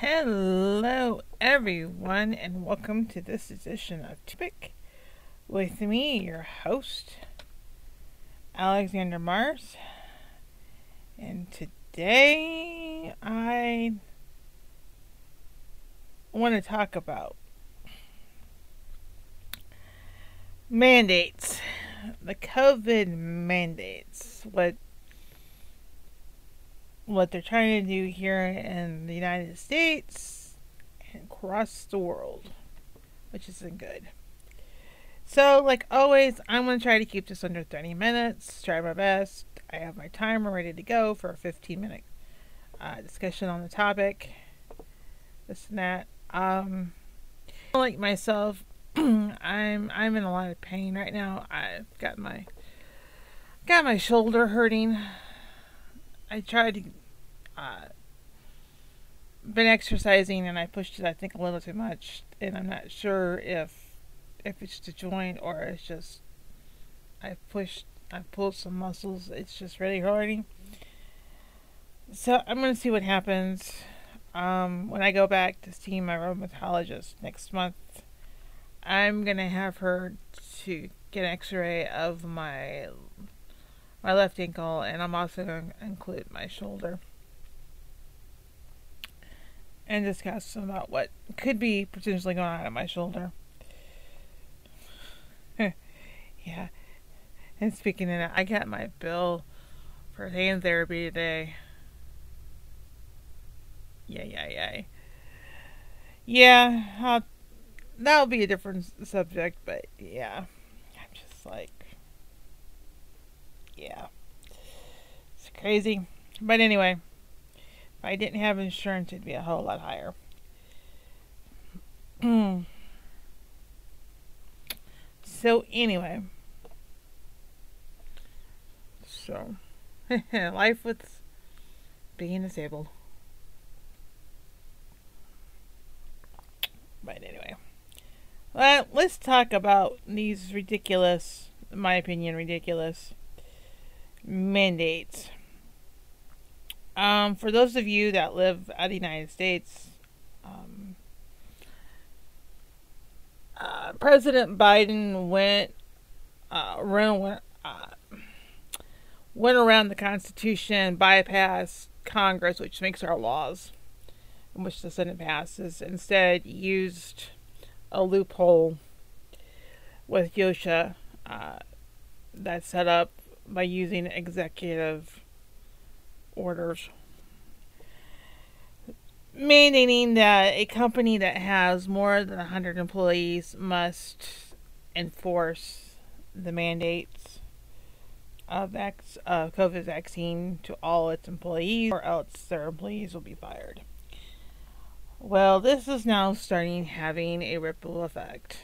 Hello, everyone, and welcome to this edition of Topic with me, your host, Alexandra Mars. And today I want to talk about mandates, the COVID mandates, what what they're trying to do here in the United States and across the world, which isn't good. So, like always, I'm going to try to keep this under 30 minutes, try my best. I have my timer ready to go for a 15 minute uh, discussion on the topic. This and that. Um, like myself, I'm I'm in a lot of pain right now. I've got my got my shoulder hurting. I tried to uh, been exercising and I pushed it I think a little too much and I'm not sure if if it's the joint or it's just I pushed I pulled some muscles it's just really hurting. So I'm gonna see what happens. Um, when I go back to see my rheumatologist next month I'm gonna have her to get an x-ray of my my left ankle and I'm also to include my shoulder and discuss about what could be potentially going on at my shoulder. yeah. And speaking of that, I got my bill for hand therapy today. Yeah, yeah, yeah. Yeah, I'll, that'll be a different subject, but yeah. I'm just like, yeah. It's crazy. But anyway. If I didn't have insurance, it'd be a whole lot higher. Hmm. so, anyway. So, life with being disabled. But anyway. Well, let's talk about these ridiculous, in my opinion, ridiculous mandates. Um, for those of you that live out of the United States, um, uh, President Biden went uh, went, uh, went around the Constitution, bypassed Congress, which makes our laws, which the Senate passes. Instead, used a loophole with OSHA uh, that's set up by using executive orders mandating that a company that has more than 100 employees must enforce the mandates of vac- uh, COVID vaccine to all its employees, or else their employees will be fired. Well, this is now starting having a ripple effect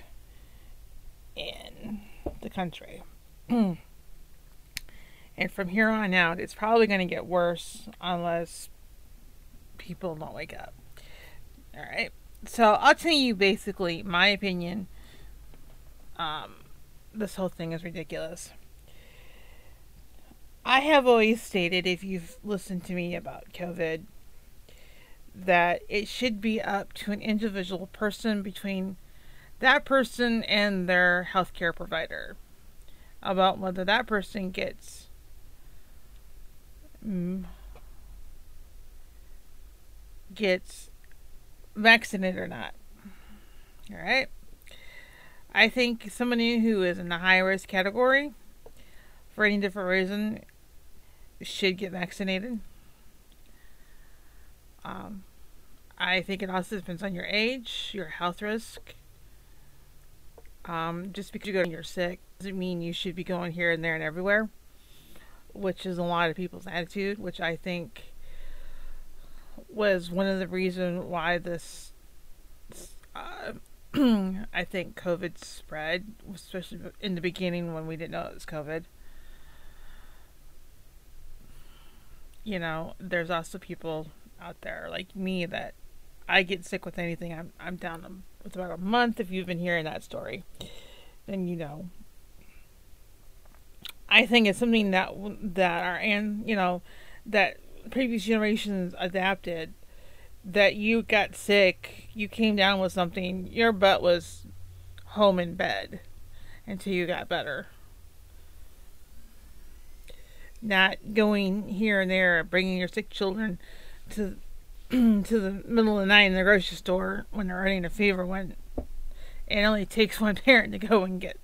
in the country. And from here on out, it's probably going to get worse unless people don't wake up. All right. So I'll tell you basically my opinion. Um, this whole thing is ridiculous. I have always stated, if you've listened to me about COVID, that it should be up to an individual person between that person and their healthcare provider about whether that person gets mm, gets vaccinated or not. All right. I think somebody who is in the high risk category for any different reason should get vaccinated. Um, I think it also depends on your age, your health risk. Um, just because you go and you're sick doesn't mean you should be going here and there and everywhere which is a lot of people's attitude, which I think was one of the reasons why this, uh, I think COVID spread, especially in the beginning when we didn't know it was COVID. You know, there's also people out there like me that I get sick with anything. I'm I'm down with about a month. If you've been hearing that story, then you know I think it's something that that are and you know that previous generations adapted that you got sick, you came down with something, your butt was home in bed until you got better. Not going here and there, bringing your sick children to to the middle of the night in the grocery store when they're running a fever when it only takes one parent to go and get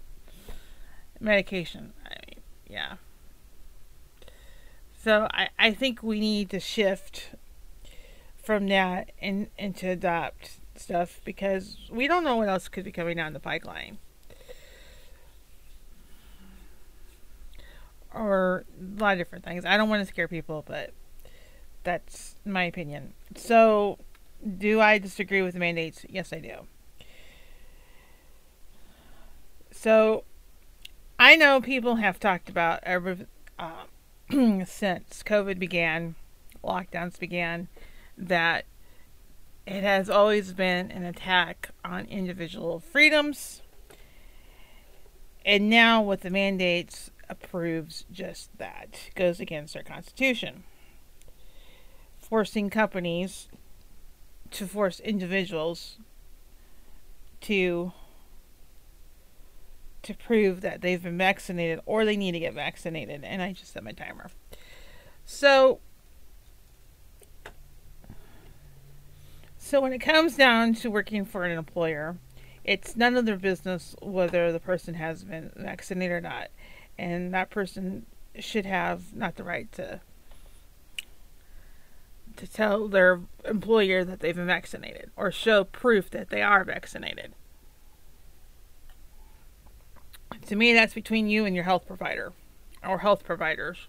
medication. Yeah. So I, I think we need to shift from that and, and to adopt stuff because we don't know what else could be coming down the pipeline. Or a lot of different things. I don't want to scare people, but that's my opinion. So, do I disagree with the mandates? Yes, I do. So, I know people have talked about every, uh, since COVID began, lockdowns began, that it has always been an attack on individual freedoms. And now, with the mandates, approves just that, goes against our Constitution. Forcing companies to force individuals to to prove that they've been vaccinated or they need to get vaccinated. And I just set my timer. So, so when it comes down to working for an employer, it's none of their business whether the person has been vaccinated or not. And that person should have not the right to to tell their employer that they've been vaccinated or show proof that they are vaccinated. To me, that's between you and your health provider or health providers.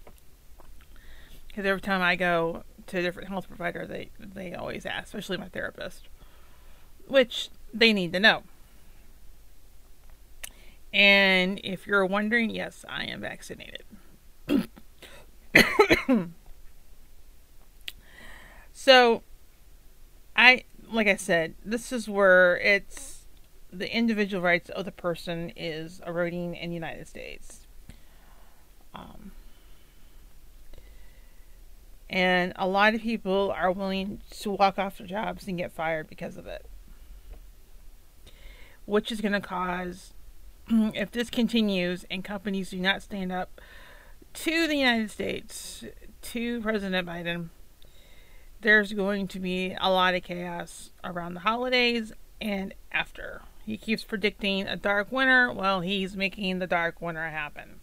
Because every time I go to a different health provider, they, they always ask, especially my therapist, which they need to know. And if you're wondering, yes, I am vaccinated. so, I, like I said, this is where it's the individual rights of the person is eroding in the United States. Um, and a lot of people are willing to walk off their jobs and get fired because of it. Which is going to cause, if this continues and companies do not stand up to the United States, to President Biden, there's going to be a lot of chaos around the holidays and after. He keeps predicting a dark winter. Well, he's making the dark winter happen.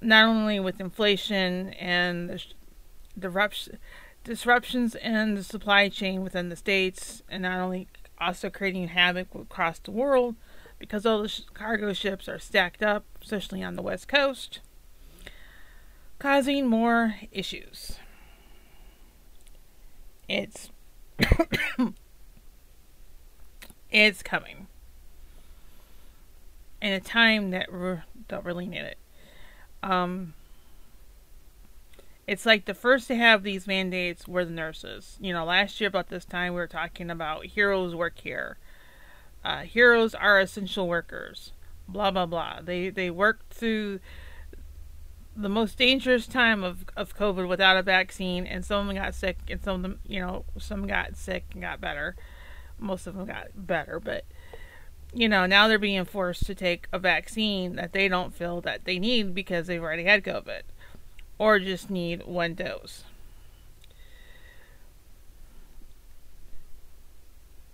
Not only with inflation and disruptions in the supply chain within the states, and not only also creating havoc across the world because all the cargo ships are stacked up, especially on the west coast, causing more issues. It's It's coming. In a time that we don't really need it. Um, it's like the first to have these mandates were the nurses. You know, last year about this time we were talking about heroes work here. Uh, heroes are essential workers. Blah blah blah. They they worked through the most dangerous time of, of COVID without a vaccine, and some of them got sick, and some of them, you know, some got sick and got better most of them got better, but you know, now they're being forced to take a vaccine that they don't feel that they need because they've already had COVID or just need one dose.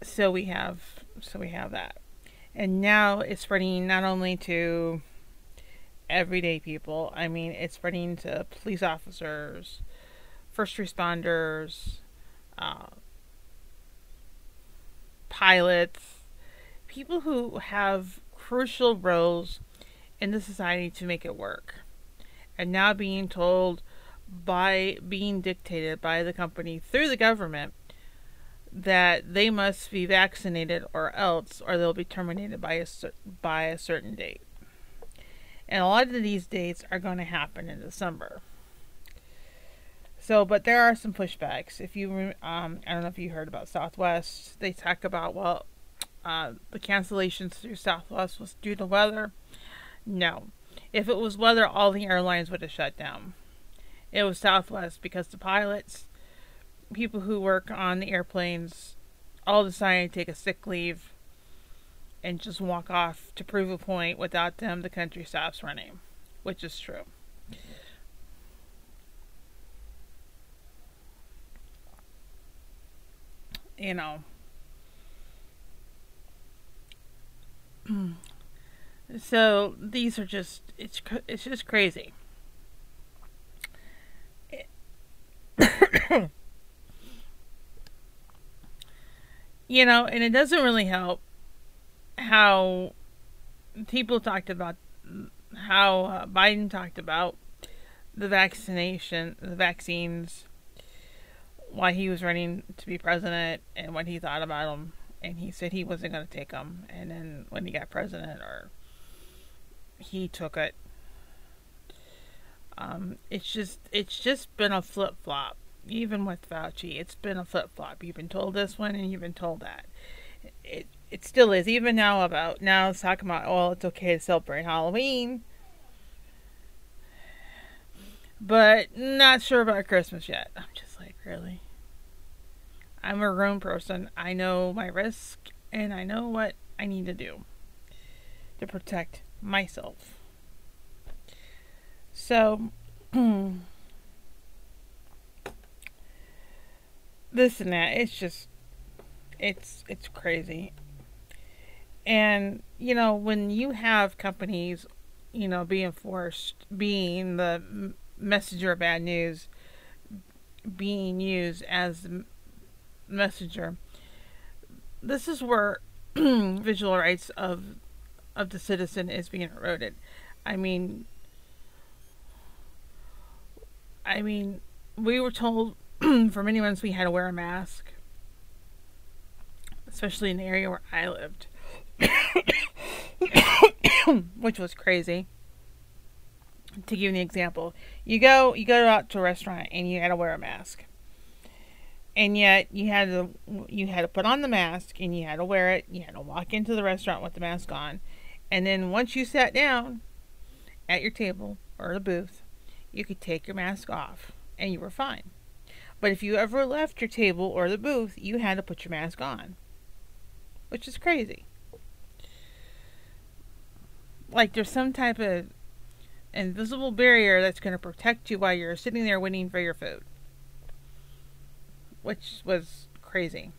So we have so we have that. And now it's spreading not only to everyday people, I mean it's spreading to police officers, first responders, uh, pilots, people who have crucial roles in the society to make it work. And now being told by being dictated by the company through the government that they must be vaccinated or else or they'll be terminated by a by a certain date. And a lot of these dates are going to happen in December. So, but there are some pushbacks. If you, um, I don't know if you heard about Southwest. They talk about well, uh, the cancellations through Southwest was due to weather. No, if it was weather, all the airlines would have shut down. It was Southwest because the pilots people who work on the airplanes all decided to take a sick leave and just walk off to prove a point. Without them, the country stops running, which is true. You know. so these are just it's it's just crazy. you know, and it doesn't really help how people talked about how uh, Biden talked about the vaccination, the vaccines, why he was running to be president, and what he thought about them. And he said he wasn't going to take them. And then when he got president, or he took it. Um, it's just it's just been a flip flop. Even with Fauci, it's been a flip flop. You've been told this one, and you've been told that. It it still is. Even now about now it's talking about oh it's okay to celebrate Halloween. But not sure about Christmas yet. I'm just like, really? I'm a grown person. I know my risk and I know what I need to do to protect myself. So, this and that, it's just, it's, it's crazy. And, you know, when you have companies, you know, being forced, being the messenger of bad news, being used as messenger, this is where visual rights of of the citizen is being eroded. I mean, I mean, we were told for many months we had to wear a mask, especially in the area where I lived. which was crazy. To give you an example, you go you go out to a restaurant and you had to wear a mask, and yet you had to you had to put on the mask and you had to wear it. You had to walk into the restaurant with the mask on, and then once you sat down at your table or the booth, you could take your mask off and you were fine. But if you ever left your table or the booth, you had to put your mask on, which is crazy like there's some type of invisible barrier that's going to protect you while you're sitting there waiting for your food, which was crazy.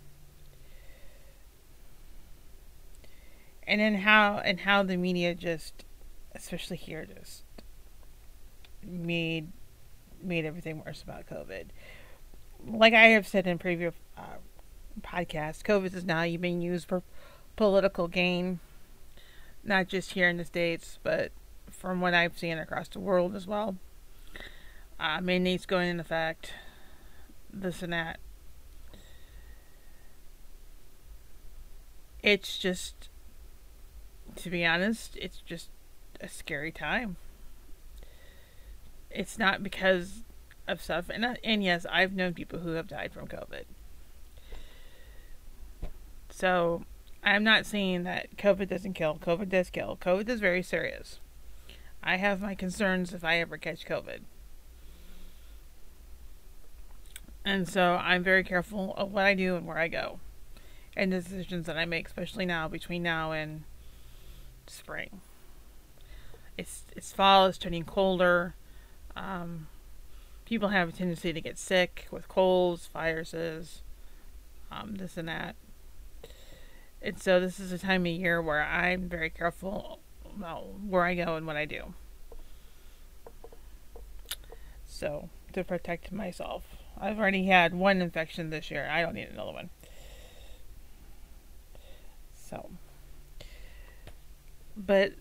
And then how and how the media just, especially here, just made made everything worse about COVID. Like I have said in previous uh, podcasts, COVID is now being used for political gain not just here in the States, but from what I've seen across the world as well. Uh, mandates going into effect, this and that. It's just, to be honest, it's just a scary time. It's not because of stuff, and and yes, I've known people who have died from COVID. So I'm not saying that COVID doesn't kill. COVID does kill. COVID is very serious. I have my concerns if I ever catch COVID. And so I'm very careful of what I do and where I go and the decisions that I make, especially now between now and spring. It's it's fall, it's turning colder. Um, people have a tendency to get sick with colds, viruses, um, this and that. And so this is a time of year where I'm very careful about where I go and what I do. So, to protect myself. I've already had one infection this year. I don't need another one. So, but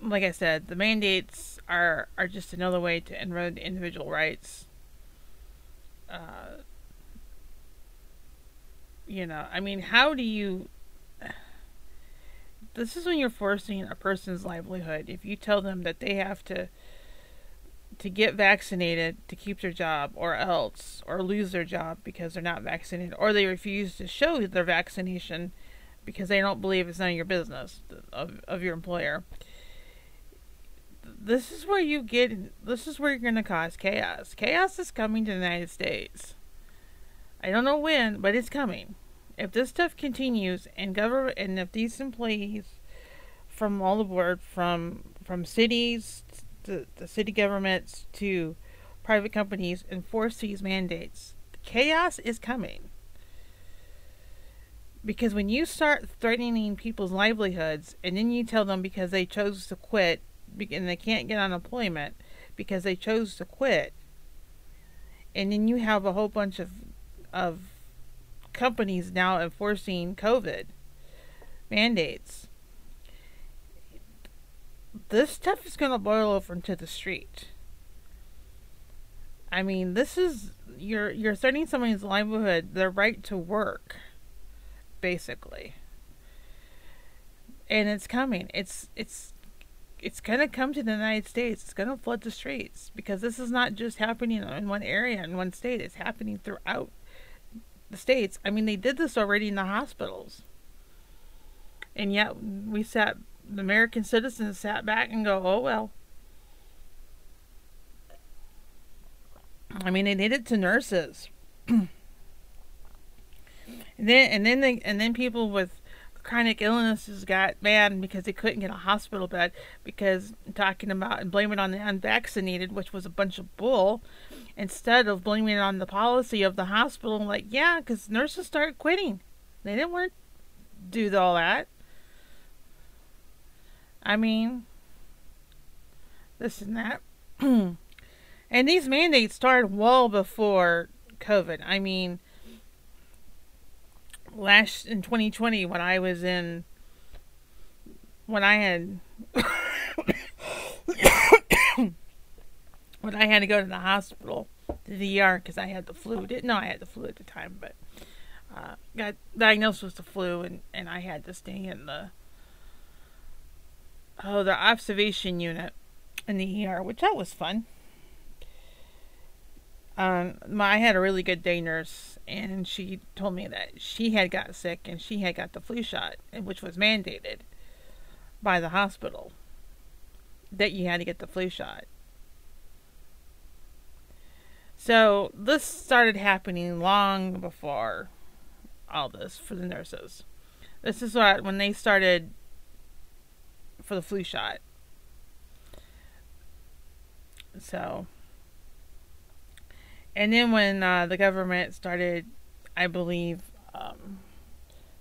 like I said, the mandates are are just another way to erode individual rights. Uh, you know, I mean, how do you this is when you're forcing a person's livelihood. If you tell them that they have to to get vaccinated to keep their job or else or lose their job because they're not vaccinated or they refuse to show their vaccination because they don't believe it's none of your business of, of your employer this is where you get this is where you're going to cause chaos chaos is coming to the united states I don't know when, but it's coming. If this stuff continues and government and if these employees from all the board from from cities to the city governments to private companies enforce these mandates, chaos is coming. Because when you start threatening people's livelihoods and then you tell them because they chose to quit and they can't get unemployment because they chose to quit, and then you have a whole bunch of of companies now enforcing COVID mandates. This stuff is going to boil over into the street. I mean, this is you're you're threatening somebody's livelihood, their right to work, basically. And it's coming. It's it's it's gonna come to the United States. It's gonna flood the streets because this is not just happening in one area in one state. It's happening throughout the states. I mean, they did this already in the hospitals, and yet we sat. The American citizens sat back and go, "Oh well." I mean, they did it to nurses. and then and then they, and then people with chronic illnesses got mad because they couldn't get a hospital bed because talking about and blaming on the unvaccinated, which was a bunch of bull, instead of blaming it on the policy of the hospital. Like, yeah, because nurses started quitting. They didn't want to do all that. I mean, this and that. And these mandates started well before COVID. I mean, last in 2020 when I was in when I had when I had to go to the hospital to the ER because I had the flu. Didn't know I had the flu at the time, but uh, got diagnosed with the flu and and I had to stay in the oh the observation unit in the ER, which that was fun um, my, I had a really good day nurse, and she told me that she had got sick and she had got the flu shot, which was mandated by the hospital that you had to get the flu shot. So this started happening long before all this for the nurses. This is what when they started for the flu shot. So and then when uh, the government started, I believe, um,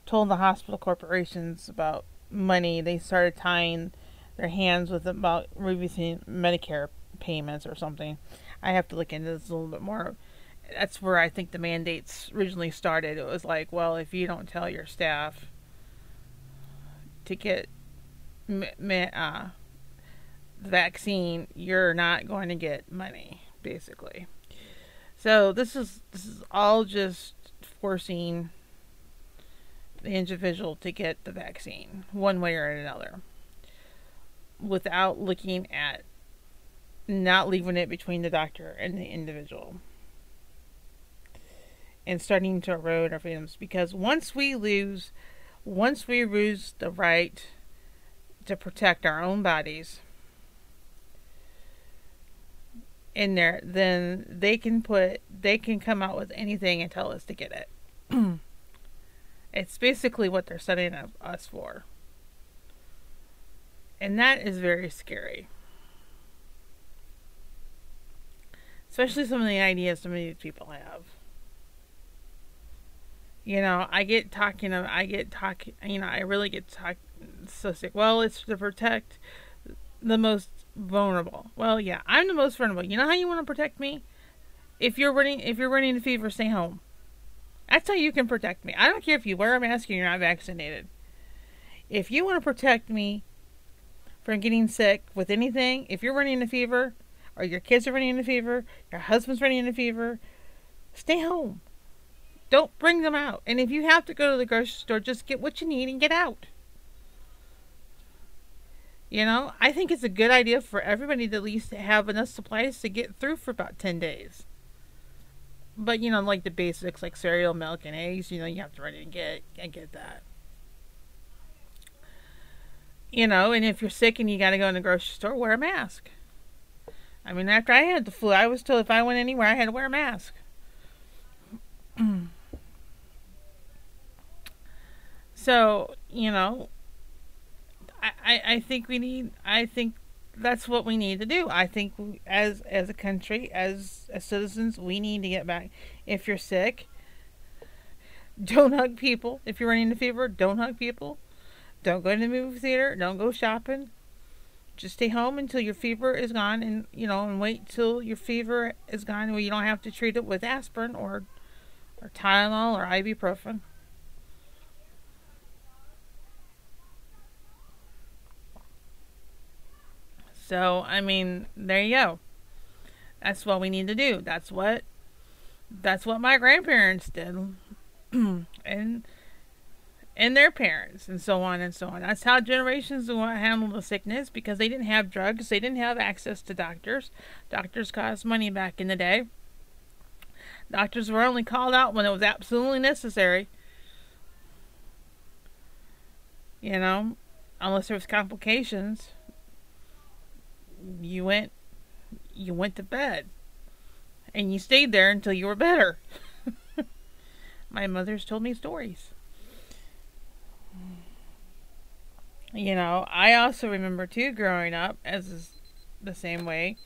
told the hospital corporations about money, they started tying their hands with about reducing Medicare payments or something. I have to look into this a little bit more. That's where I think the mandates originally started. It was like, well, if you don't tell your staff to get uh, the vaccine, you're not going to get money, basically. So this is this is all just forcing the individual to get the vaccine one way or another without looking at not leaving it between the doctor and the individual. And starting to erode our freedoms because once we lose once we lose the right to protect our own bodies in there, then they can put they can come out with anything and tell us to get it. it's basically what they're setting up us for. And that is very scary. Especially some of the ideas some of these people have. You know, I get talking of I get talking you know, I really get talk so sick. Well, it's to protect the most vulnerable. Well, yeah, I'm the most vulnerable. You know how you want to protect me? If you're running, if you're running a fever, stay home. That's how you can protect me. I don't care if you wear a mask and you're not vaccinated. If you want to protect me from getting sick with anything, if you're running a fever, or your kids are running a fever, your husband's running a fever, stay home. Don't bring them out. And if you have to go to the grocery store, just get what you need and get out. You know, I think it's a good idea for everybody to at least have enough supplies to get through for about 10 days. But, you know, like the basics like cereal, milk, and eggs, you know, you have to run and get, and get that. You know, and if you're sick and you got to go in the grocery store, wear a mask. I mean, after I had the flu, I was told if I went anywhere, I had to wear a mask. so, you know, I, I, think we need, I think that's what we need to do. I think as as a country, as as citizens, we need to get back. If you're sick, don't hug people. If you're running a fever, don't hug people. Don't go to the movie theater. Don't go shopping. Just stay home until your fever is gone, and you know, and wait till your fever is gone, where you don't have to treat it with aspirin or or Tylenol or ibuprofen. So, I mean, there you go. That's what we need to do. That's what that's what my grandparents did. and and their parents and so on and so on. That's how generations handled the sickness because they didn't have drugs, they didn't have access to doctors. Doctors cost money back in the day. Doctors were only called out when it was absolutely necessary. You know, unless there was complications you went you went to bed and you stayed there until you were better. My mother's told me stories. You know, I also remember too growing up as the same way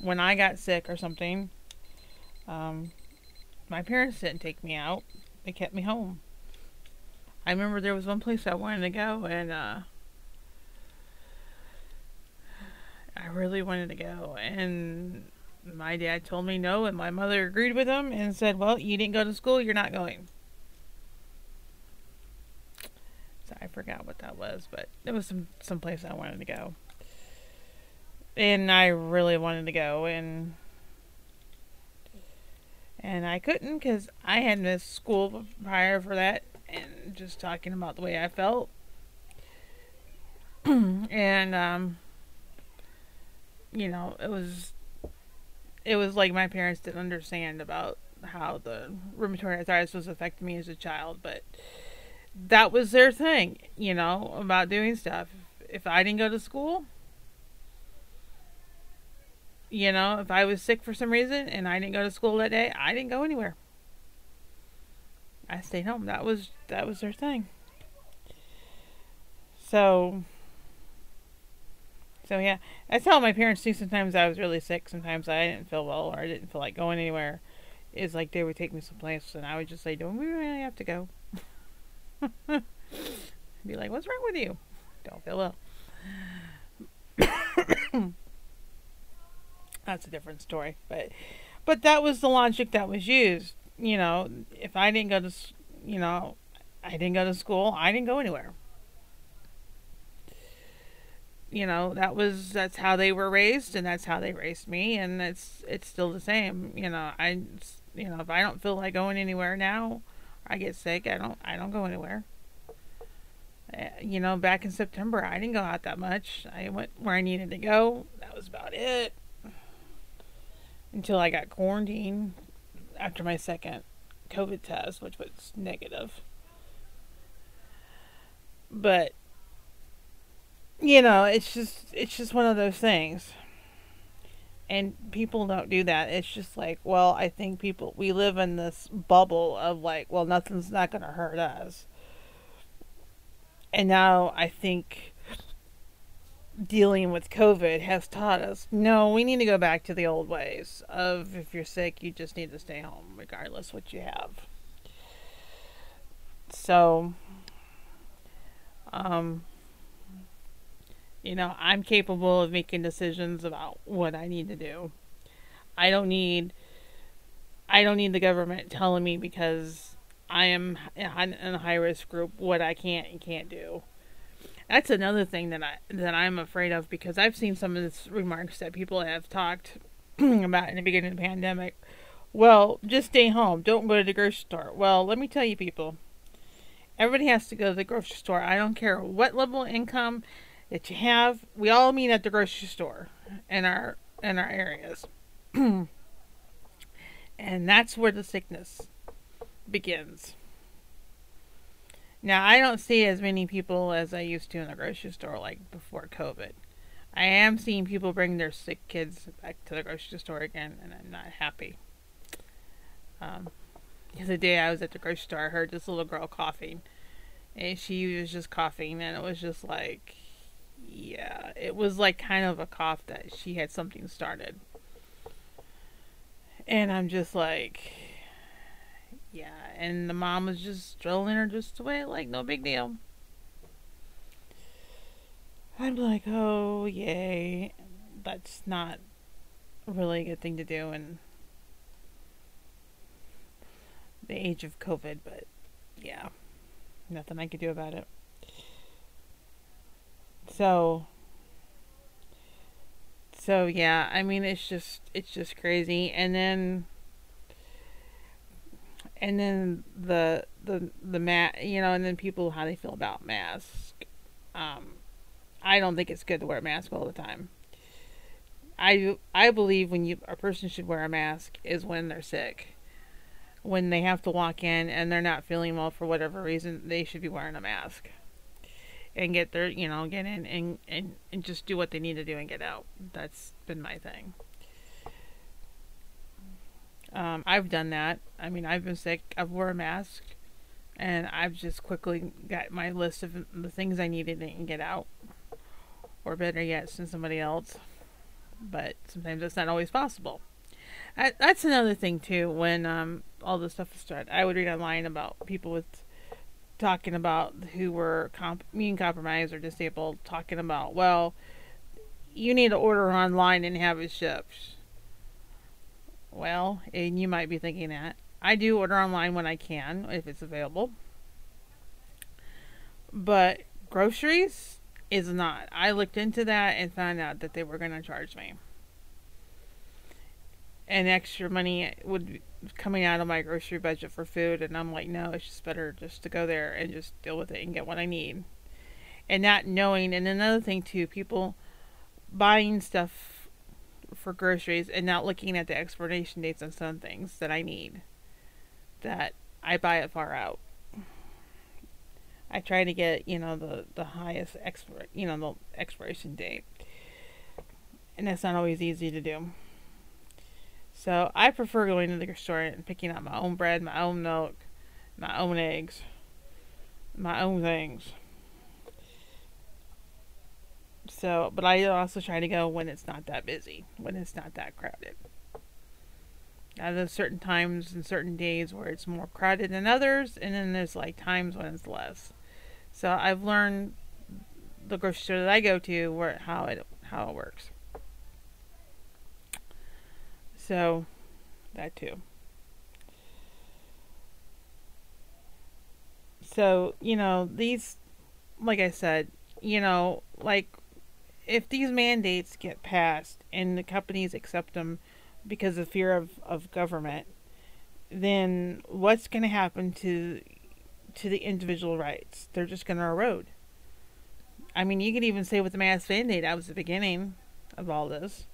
when I got sick or something. Um, my parents didn't take me out; they kept me home. I remember there was one place I wanted to go, and uh, I really wanted to go, and my dad told me no, and my mother agreed with him and said, "Well, you didn't go to school, you're not going." So I forgot what that was, but it was some some place I wanted to go, and I really wanted to go, and and I couldn't because I had missed school prior for that, and just talking about the way I felt, and um you know, it was it was like my parents didn't understand about how the rheumatoid arthritis was affecting me as a child, but that was their thing, you know, about doing stuff. If I didn't go to school, you know, if I was sick for some reason and I didn't go to school that day, I didn't go anywhere. I stayed home. That was that was their thing. So so yeah, I tell my parents too. Sometimes I was really sick. Sometimes I didn't feel well, or I didn't feel like going anywhere. Is like they would take me someplace, and I would just say, "Don't we really have to go?" Be like, "What's wrong with you? Don't feel well." That's a different story, but but that was the logic that was used. You know, if I didn't go to, you know, I didn't go to school, I didn't go anywhere you know that was that's how they were raised and that's how they raised me and it's it's still the same you know i you know if i don't feel like going anywhere now i get sick i don't i don't go anywhere. Eh, you know back in september i didn't go out that much. I went where i needed to go. That was about it. Until i got quarantined after my second covid test which was negative. But you know, it's just it's just one of those things. And people don't do that. It's just like, well, I think people we live in this bubble of like, well, nothing's not going to hurt us. And now I think dealing with COVID has taught us no, we need to go back to the old ways of if you're sick, you just need to stay home regardless what you have. So, um, you know, I'm capable of making decisions about what I need to do. I don't need I don't need the government telling me because I am in a high risk group what I can't and can't do. That's another thing that I that I'm afraid of because I've seen some of the remarks that people have talked about in the beginning of the pandemic. Well, just stay home. Don't go to the grocery store. Well, let me tell you people. Everybody has to go to the grocery store. I don't care what level of income that you have. We all meet at the grocery store in our in our areas, and that's where the sickness begins. Now I don't see as many people as I used to in the grocery store like before COVID. I am seeing people bring their sick kids back to the grocery store again, and I'm not happy. Um, the day I was at the grocery store, I heard this little girl coughing, and she was just coughing, and it was just like, yeah, it was like kind of a cough that she had something started. And I'm just like, yeah, and the mom was just strolling her just away, like no big deal. I'm like, oh, yay. That's not really a good thing to do in the age of COVID, but yeah, nothing I could do about it. So, so yeah, I mean, it's just, it's just crazy. And then, and then the, the, the mat, you know, and then people, how they feel about masks. Um, I don't think it's good to wear a mask all the time. I I believe when you a person should wear a mask is when they're sick. When they have to walk in and they're not feeling well for whatever reason, they should be wearing a mask. And get their, you know, get in and, and, and just do what they need to do and get out. That's been my thing. Um, I've done that. I mean, I've been sick. I've wore a mask, and I've just quickly got my list of the things I needed and get out or better yet, send somebody else. But sometimes that's not always possible. I, that's another thing too. When um, all this stuff started, I would read online about people with talking about who were comp- immune compromised or disabled, talking about well, you need to order online and have it shipped. Well, and you might be thinking that I do order online when I can if it's available, but groceries is not. I looked into that and found out that they were going to charge me. And extra money would be coming out of my grocery budget for food, and I'm like, no, it's just better just to go there and just deal with it and get what I need. And not knowing, and another thing too, people buying stuff for groceries and not looking at the expiration dates on some things that I need. That I buy it far out. I try to get you know the the highest expir you know the expiration date, and that's not always easy to do. So I prefer going to the grocery store and picking out my own bread, my own milk, my own eggs, my own things. So, but I also try to go when it's not that busy, when it's not that crowded. Now, there's certain times and certain days where it's more crowded than others, and then there's like times when it's less. So I've learned the grocery store that I go to where how it how it works. So that too. So, you know, these like I said, you know, like if these mandates get passed and the companies accept them because of fear of, of government, then what's going to happen to to the individual rights. They're just going to erode. I mean, you could even say with the mass mandate, that was the beginning of all this.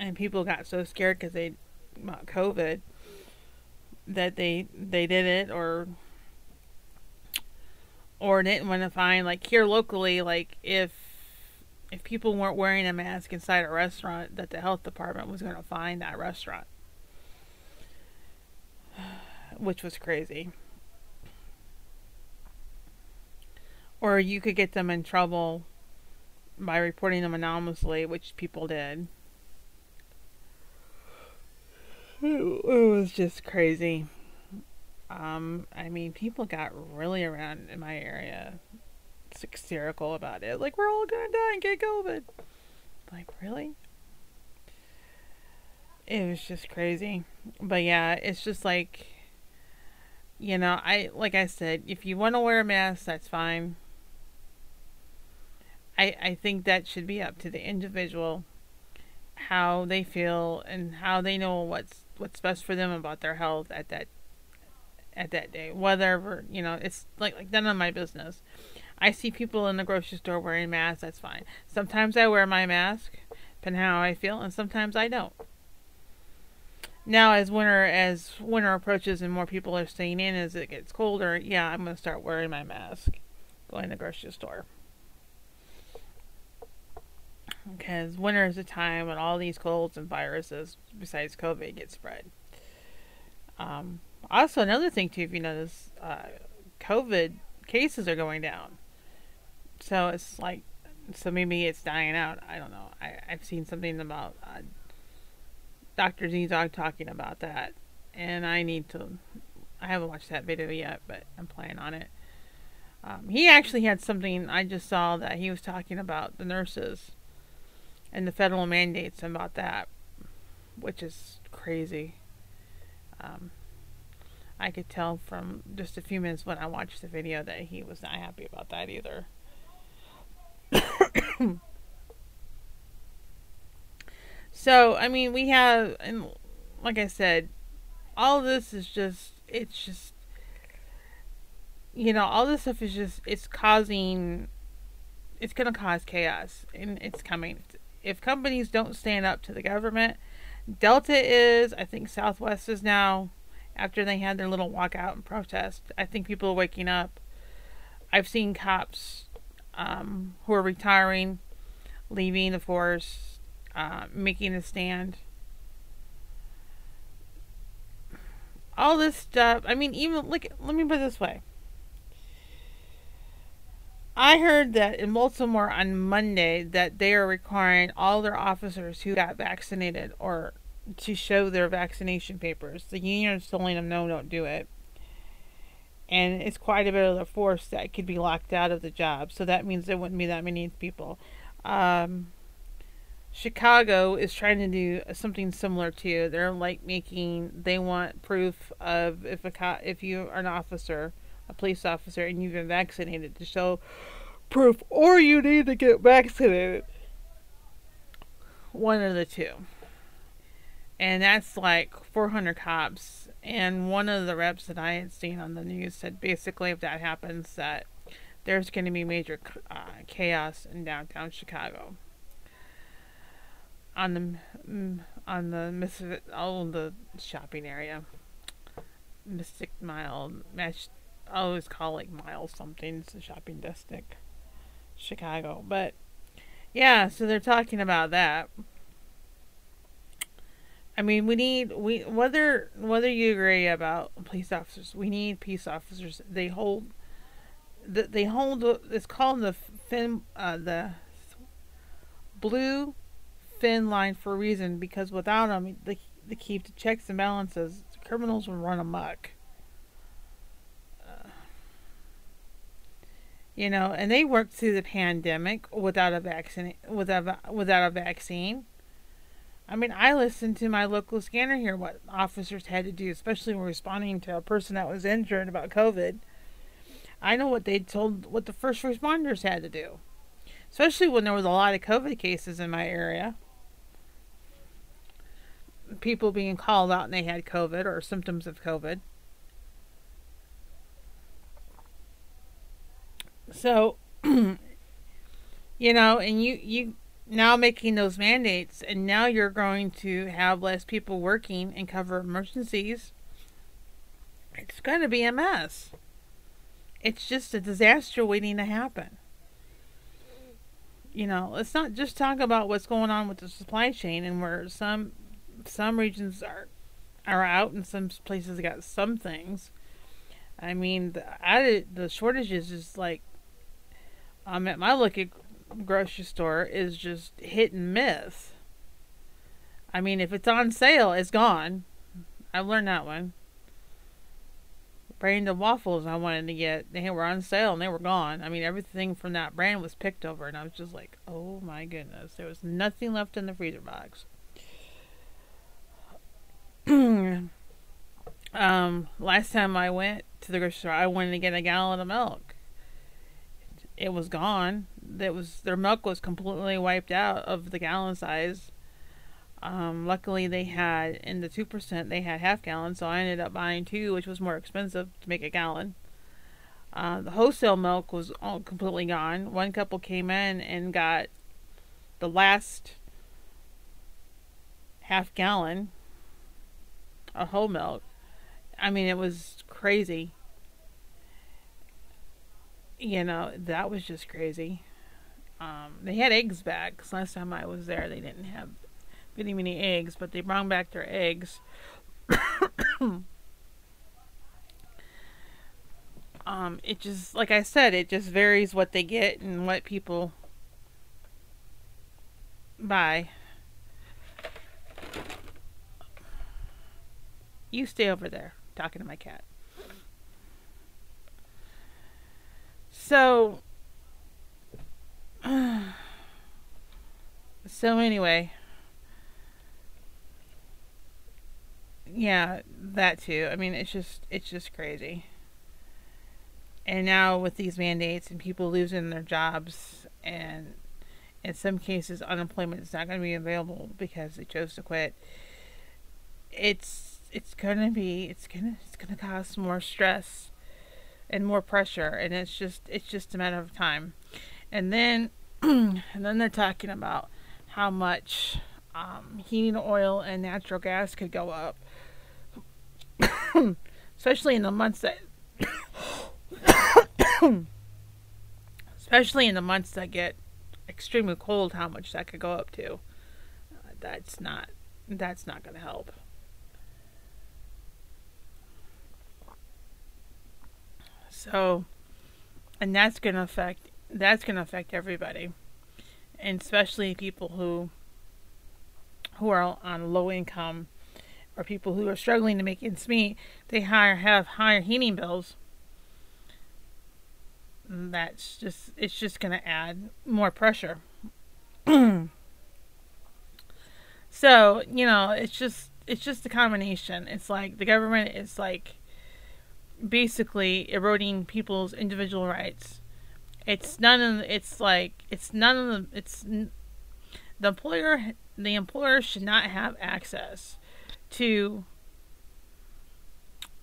And people got so scared because they about COVID that they they did it or or didn't want to find like here locally like if if people weren't wearing a mask inside a restaurant, that the health department was going to fine that restaurant, which was crazy. Or you could get them in trouble by reporting them anonymously, which people did. It was just crazy. Um, I mean, people got really around in my area hysterical about it. Like, we're all gonna die and get COVID. Like, really? It was just crazy. But yeah, it's just like, you know, I, like I said, if you want to wear a mask, that's fine. I, I think that should be up to the individual how they feel and how they know what's what's best for them about their health at that at that day whatever you know it's like like none of my business I see people in the grocery store wearing masks, that's fine. Sometimes I wear my mask, depending how I feel, and sometimes I don't. Now, as winter as winter approaches and more people are staying in as it gets colder, yeah, I'm gonna start wearing my mask, going to the grocery store. Because winter is a time when all these colds and viruses, besides COVID, get spread. Um, also, another thing too, if you notice, uh, COVID cases are going down. So it's like, so maybe it's dying out. I don't know. I, I've seen something about uh, Dr. ZDogg talking about that, and I need to. I haven't watched that video yet, but I'm planning on it. Um, he actually had something I just saw that he was talking about the nurses and the federal mandates about that, which is crazy. Um, I could tell from just a few minutes when I watched the video that he was not happy about that either. so, I mean, we have, and like I said, all this is just, it's just, you know, all this stuff is just, it's causing, it's going to cause chaos, and it's coming. If companies don't stand up to the government, Delta is, I think Southwest is now, after they had their little walkout and protest. I think people are waking up. I've seen cops um, who are retiring, leaving the force, uh, making a stand. All this stuff. I mean, even look. Let me put it this way. I heard that in Baltimore on Monday that they are requiring all their officers who got vaccinated or to show their vaccination papers. The union is telling them no, don't do it. And it's quite a bit of the force that could be locked out of the job. So that means there wouldn't be that many people. Um, Chicago is trying to do something similar too. They're like making they want proof of if a co- if you are an officer, a police officer, and you've been vaccinated to show proof, or you need to get vaccinated. One of the two and that's like 400 cops. And one of the reps that I had seen on the news said basically, if that happens, that there's going to be major uh, chaos in downtown Chicago. On the on the oh the shopping area, Mystic Mile. I always call like Miles something. It's a shopping district, Chicago. But yeah, so they're talking about that. I mean, we need we whether whether you agree about police officers, we need peace officers. They hold the, they hold it's called the fin uh, the blue fin line for a reason because without them, the they keep the checks and balances. Criminals will run amok. You know, and they worked through the pandemic without a vaccine without without a vaccine I mean, I listened to my local scanner here what officers had to do, especially when responding to a person that was injured about COVID. I know what they told, what the first responders had to do, especially when there was a lot of COVID cases in my area. People being called out and they had COVID or symptoms of COVID. So, you know, and you you now making those mandates, and now you're going to have less people working and cover emergencies. It's going to be a mess. It's just a disaster waiting to happen. You know, let's not just talk about what's going on with the supply chain and where some some regions are are out and some places got some things. I mean, the added the shortages is like um at my look at grocery store is just hit and miss. I mean, if it's on sale, it's gone. I've learned that one. Brand of waffles I wanted to get, they were on sale and they were gone. I mean, everything from that brand was picked over, and I was just like, oh my goodness, there was nothing left in the freezer box. um, last time I went to the grocery store, I wanted to get a gallon of milk. It was gone that was their milk was completely wiped out of the gallon size. Um, luckily, they had in the two percent they had half gallon, so I ended up buying two, which was more expensive to make a gallon. Uh, the wholesale milk was all completely gone. One couple came in and got the last half gallon of whole milk. I mean, it was crazy you know, that was just crazy. Um, they had eggs back because last time I was there, they didn't have many, many eggs, but they brought back their eggs. um, it just, like I said, it just varies what they get and what people buy. You stay over there talking to my cat. So, so anyway, yeah, that too. I mean, it's just it's just crazy. And now with these mandates and people losing their jobs and in some cases unemployment is not going to be available because they chose to quit. It's it's going to be it's to it's going to cause more stress and more pressure and it's just it's just a matter of time. And then and then they're talking about how much um, heating oil and natural gas could go up, especially in the months that, especially in the months that get extremely cold. How much that could go up to? Uh, that's not that's not going to help. So, and that's going to affect that's going to affect everybody, and especially people who who are on low income or people who are struggling to make ends meet. They higher have higher heating bills. That's just it's just going to add more pressure. so you know, it's just it's just a combination. It's like the government is like basically eroding people's individual rights. It's none of it's like it's none of the it's the employer the employer should not have access to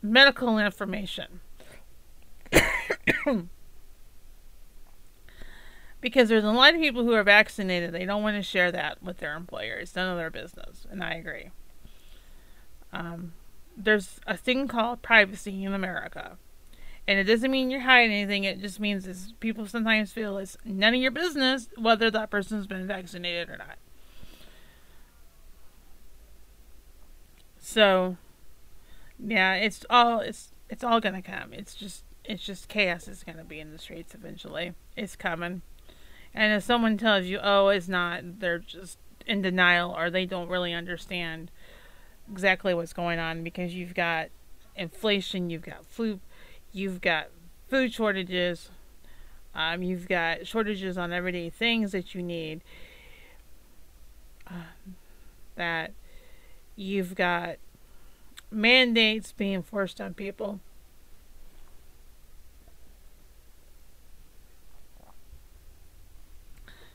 medical information. because there's a lot of people who are vaccinated, they don't want to share that with their employer. It's none of their business, and I agree. Um, there's a thing called privacy in America. And it doesn't mean you're hiding anything. It just means is people sometimes feel it's none of your business whether that person's been vaccinated or not. So, yeah, it's all it's it's all gonna come. It's just it's just chaos is gonna be in the streets eventually. It's coming. And if someone tells you, "Oh, it's not," they're just in denial or they don't really understand exactly what's going on because you've got inflation, you've got food, you've got food shortages, um, you've got shortages on everyday things that you need. Uh, that you've got mandates being forced on people.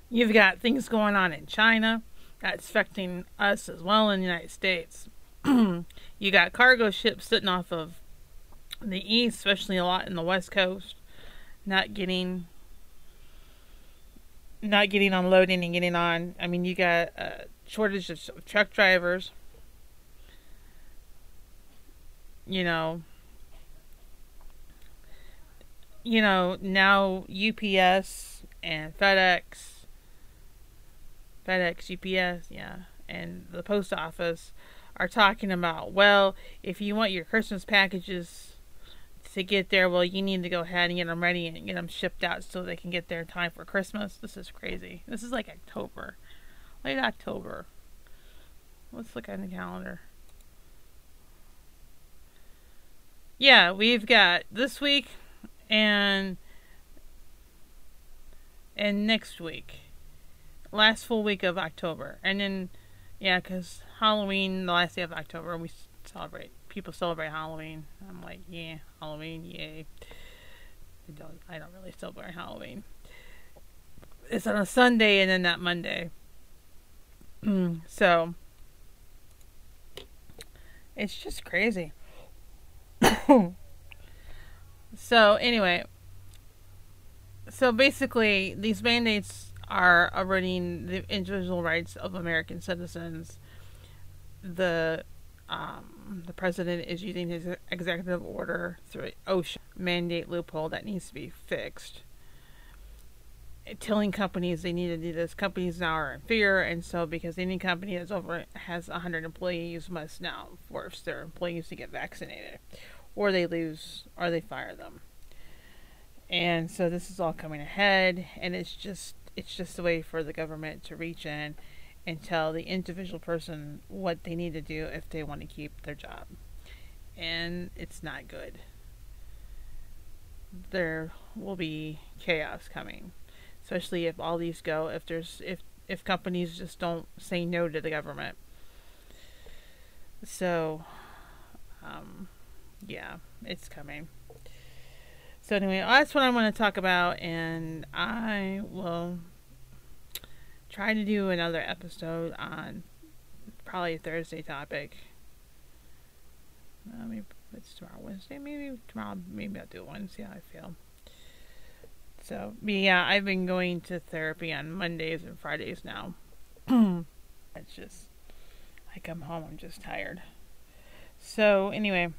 You've got things going on in China that's affecting us as well in the United States. you got cargo ships sitting off of the east, especially a lot in the west coast, not getting not getting unloading and getting on. I mean, you got a shortage of truck drivers. You know, you know now UPS and FedEx, FedEx, UPS, yeah, and the post office are talking about, well, if you want your Christmas packages to get there, well, you need to go ahead and get them ready and get them shipped out so they can get there in time for Christmas. This is crazy. This is like October, late October. Let's look at the calendar. Yeah, we've got this week and and next week, last full week of October, and then yeah, because Halloween, the last day of October, we celebrate. People celebrate Halloween. I'm like, yeah, Halloween, yay. I don't, I don't really celebrate Halloween. It's on a Sunday and then that Monday. so, it's just crazy. so, anyway, so basically, these mandates are eroding the individual rights of American citizens. The um, the president is using his executive order through an OSHA mandate loophole that needs to be fixed. Telling companies they need to do this, companies now are in fear, and so because any company that's over has 100 employees must now force their employees to get vaccinated, or they lose, or they fire them. And so this is all coming ahead, and it's just it's just a way for the government to reach in and tell the individual person what they need to do if they want to keep their job. And it's not good. There will be chaos coming, especially if all these go if there's if if companies just don't say no to the government. So um yeah, it's coming. So anyway, that's what I want to talk about, and I will try to do another episode on probably a Thursday topic. Uh, maybe it's tomorrow Wednesday. Maybe tomorrow. Maybe I'll do one. See how I feel. So yeah, I've been going to therapy on Mondays and Fridays now. it's just I come home, I'm just tired. So anyway.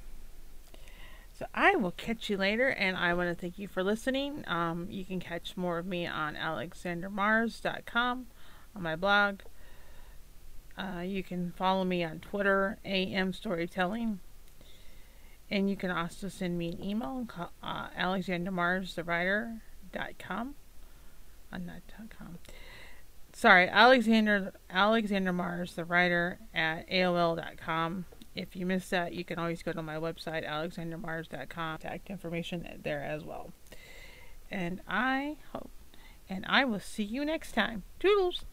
So I will catch you later, and I want to thank you for listening. Um, you can catch more of me on alexandramars.com on my blog. Uh, you can follow me on Twitter, AM Storytelling. And you can also send me an email, uh, alexandramarsthewriter.com. Uh, not .com. Sorry, Alexandra Alexandra Mars, the writer at AOL.com if you missed that, you can always go to my website, alexandramars.com, contact information there as well. And I hope, and I will see you next time. Toodles!